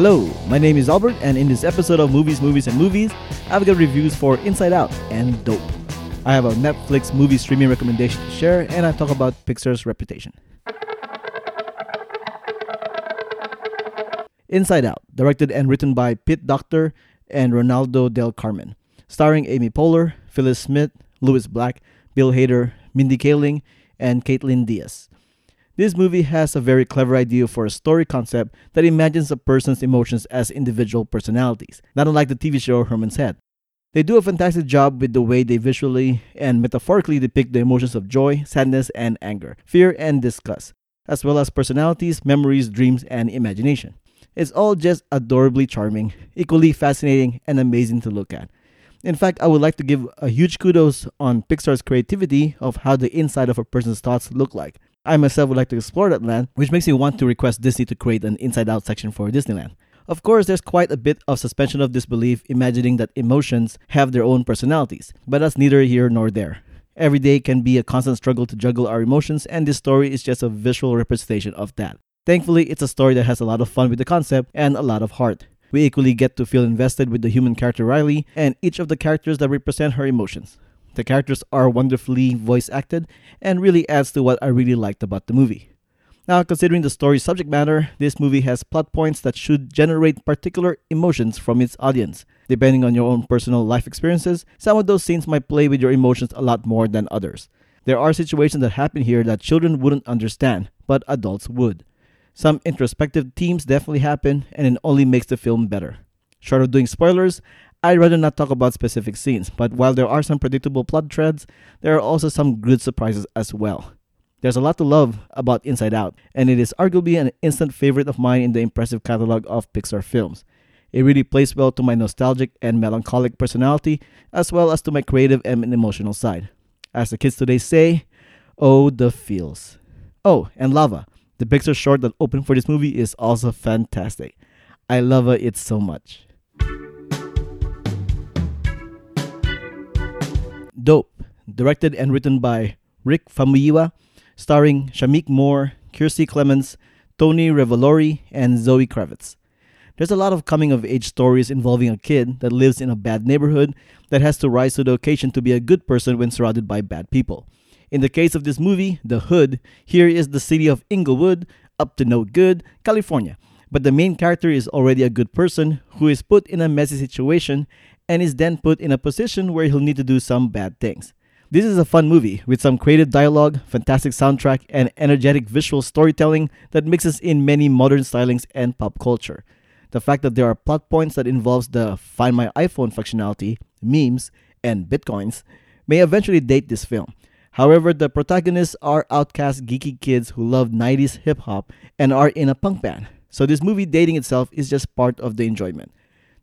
Hello, my name is Albert, and in this episode of Movies, Movies, and Movies, I've got reviews for Inside Out and Dope. I have a Netflix movie streaming recommendation to share, and I talk about Pixar's reputation. Inside Out, directed and written by Pete Docter and Ronaldo Del Carmen, starring Amy Poehler, Phyllis Smith, Lewis Black, Bill Hader, Mindy Kaling, and Kaitlyn Dias. This movie has a very clever idea for a story concept that imagines a person's emotions as individual personalities, not unlike the TV show Herman's Head. They do a fantastic job with the way they visually and metaphorically depict the emotions of joy, sadness, and anger, fear, and disgust, as well as personalities, memories, dreams, and imagination. It's all just adorably charming, equally fascinating, and amazing to look at. In fact, I would like to give a huge kudos on Pixar's creativity of how the inside of a person's thoughts look like. I myself would like to explore that land, which makes me want to request Disney to create an inside out section for Disneyland. Of course, there's quite a bit of suspension of disbelief imagining that emotions have their own personalities, but that's neither here nor there. Every day can be a constant struggle to juggle our emotions, and this story is just a visual representation of that. Thankfully, it's a story that has a lot of fun with the concept and a lot of heart. We equally get to feel invested with the human character Riley and each of the characters that represent her emotions. The characters are wonderfully voice acted and really adds to what I really liked about the movie. Now, considering the story's subject matter, this movie has plot points that should generate particular emotions from its audience. Depending on your own personal life experiences, some of those scenes might play with your emotions a lot more than others. There are situations that happen here that children wouldn't understand, but adults would. Some introspective themes definitely happen, and it only makes the film better. Short of doing spoilers, I'd rather not talk about specific scenes, but while there are some predictable plot threads, there are also some good surprises as well. There's a lot to love about Inside Out, and it is arguably an instant favorite of mine in the impressive catalog of Pixar films. It really plays well to my nostalgic and melancholic personality, as well as to my creative and emotional side. As the kids today say, oh, the feels. Oh, and Lava, the Pixar short that opened for this movie, is also fantastic. I love it so much. Dope, directed and written by Rick Famuyiwa, starring Shameik Moore, Kiersey Clemons, Tony Revolori, and Zoe Kravitz. There's a lot of coming of age stories involving a kid that lives in a bad neighborhood that has to rise to the occasion to be a good person when surrounded by bad people. In the case of this movie, The Hood, here is the city of Inglewood, up to no good, California. But the main character is already a good person who is put in a messy situation and is then put in a position where he'll need to do some bad things. This is a fun movie with some creative dialogue, fantastic soundtrack, and energetic visual storytelling that mixes in many modern stylings and pop culture. The fact that there are plot points that involves the Find My iPhone functionality, memes, and bitcoins may eventually date this film. However, the protagonists are outcast geeky kids who love 90s hip hop and are in a punk band. So this movie dating itself is just part of the enjoyment.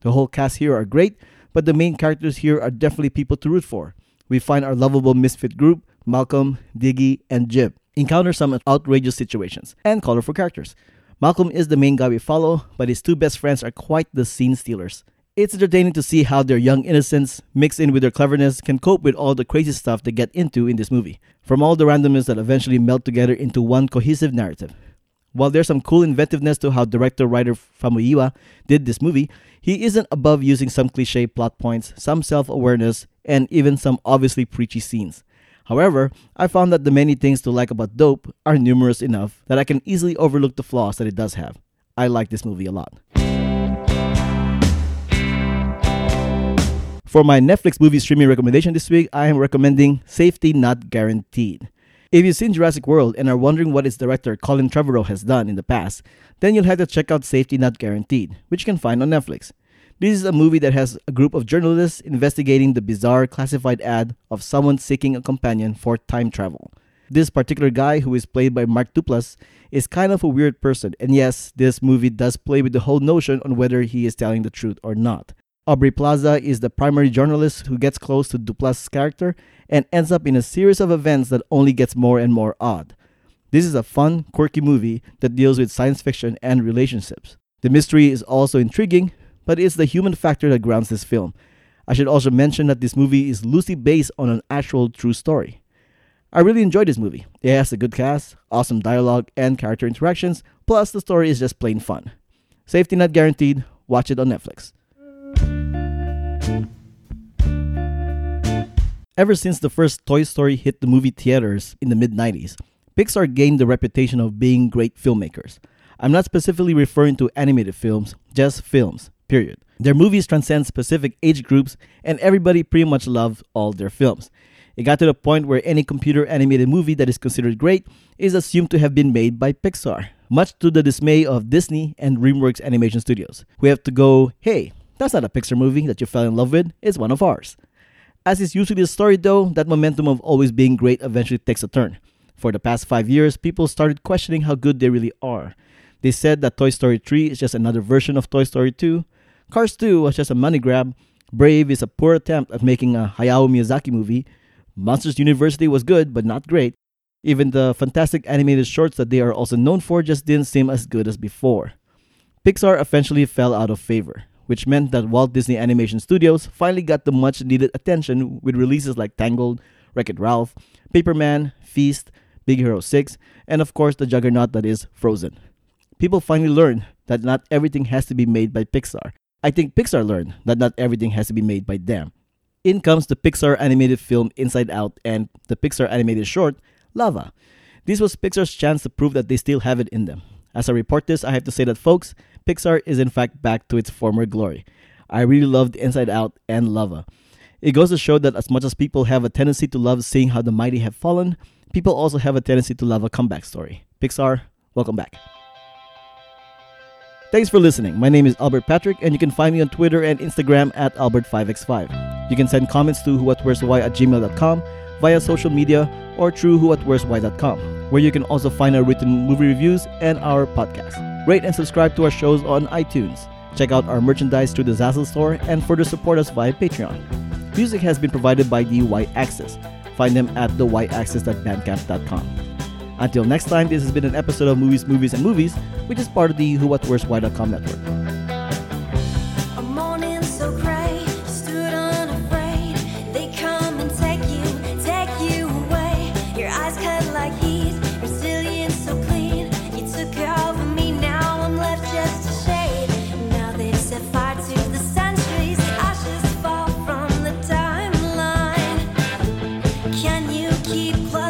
The whole cast here are great, but the main characters here are definitely people to root for. We find our lovable misfit group, Malcolm, Diggy, and Jib, encounter some outrageous situations and colorful characters. Malcolm is the main guy we follow, but his two best friends are quite the scene stealers. It's entertaining to see how their young innocence, mixed in with their cleverness, can cope with all the crazy stuff they get into in this movie, from all the randomness that eventually melt together into one cohesive narrative. While there's some cool inventiveness to how director writer Famuyiwa did this movie, he isn't above using some cliche plot points, some self awareness, and even some obviously preachy scenes. However, I found that the many things to like about Dope are numerous enough that I can easily overlook the flaws that it does have. I like this movie a lot. For my Netflix movie streaming recommendation this week, I am recommending Safety Not Guaranteed. If you've seen Jurassic World and are wondering what its director Colin Trevorrow has done in the past, then you'll have to check out Safety Not Guaranteed, which you can find on Netflix. This is a movie that has a group of journalists investigating the bizarre classified ad of someone seeking a companion for time travel. This particular guy, who is played by Mark Duplass, is kind of a weird person, and yes, this movie does play with the whole notion on whether he is telling the truth or not. Aubrey Plaza is the primary journalist who gets close to Duplass' character and ends up in a series of events that only gets more and more odd. This is a fun, quirky movie that deals with science fiction and relationships. The mystery is also intriguing, but it's the human factor that grounds this film. I should also mention that this movie is loosely based on an actual true story. I really enjoyed this movie. It has a good cast, awesome dialogue, and character interactions, plus the story is just plain fun. Safety not guaranteed. Watch it on Netflix. Ever since the first Toy Story hit the movie theaters in the mid 90s, Pixar gained the reputation of being great filmmakers. I'm not specifically referring to animated films, just films, period. Their movies transcend specific age groups, and everybody pretty much loves all their films. It got to the point where any computer animated movie that is considered great is assumed to have been made by Pixar, much to the dismay of Disney and DreamWorks Animation Studios, who have to go, hey, that's not a Pixar movie that you fell in love with, it's one of ours. As is usually the story, though, that momentum of always being great eventually takes a turn. For the past five years, people started questioning how good they really are. They said that Toy Story 3 is just another version of Toy Story 2, Cars 2 was just a money grab, Brave is a poor attempt at making a Hayao Miyazaki movie, Monsters University was good but not great. Even the fantastic animated shorts that they are also known for just didn't seem as good as before. Pixar eventually fell out of favor which meant that Walt Disney Animation Studios finally got the much needed attention with releases like Tangled, Wreck It Ralph, Paperman, Feast, Big Hero 6, and of course the juggernaut that is Frozen. People finally learned that not everything has to be made by Pixar. I think Pixar learned that not everything has to be made by them. In comes the Pixar animated film Inside Out and the Pixar animated short Lava. This was Pixar's chance to prove that they still have it in them. As I report this, I have to say that, folks, Pixar is in fact back to its former glory. I really loved Inside Out and Lava. It goes to show that as much as people have a tendency to love seeing how the mighty have fallen, people also have a tendency to love a comeback story. Pixar, welcome back. Thanks for listening. My name is Albert Patrick, and you can find me on Twitter and Instagram at Albert5x5. You can send comments to whowhatwhereswhy at gmail.com via social media or through whowhatwhereswhy.com, where you can also find our written movie reviews and our podcast. Rate and subscribe to our shows on iTunes. Check out our merchandise through the Zazzle store and further support us via Patreon. Music has been provided by the Y Axis. Find them at thyaxis.bandcamp.com. Until next time, this has been an episode of Movies, Movies, and Movies, which is part of the whowhatwhereswhy.com network. Can you keep close?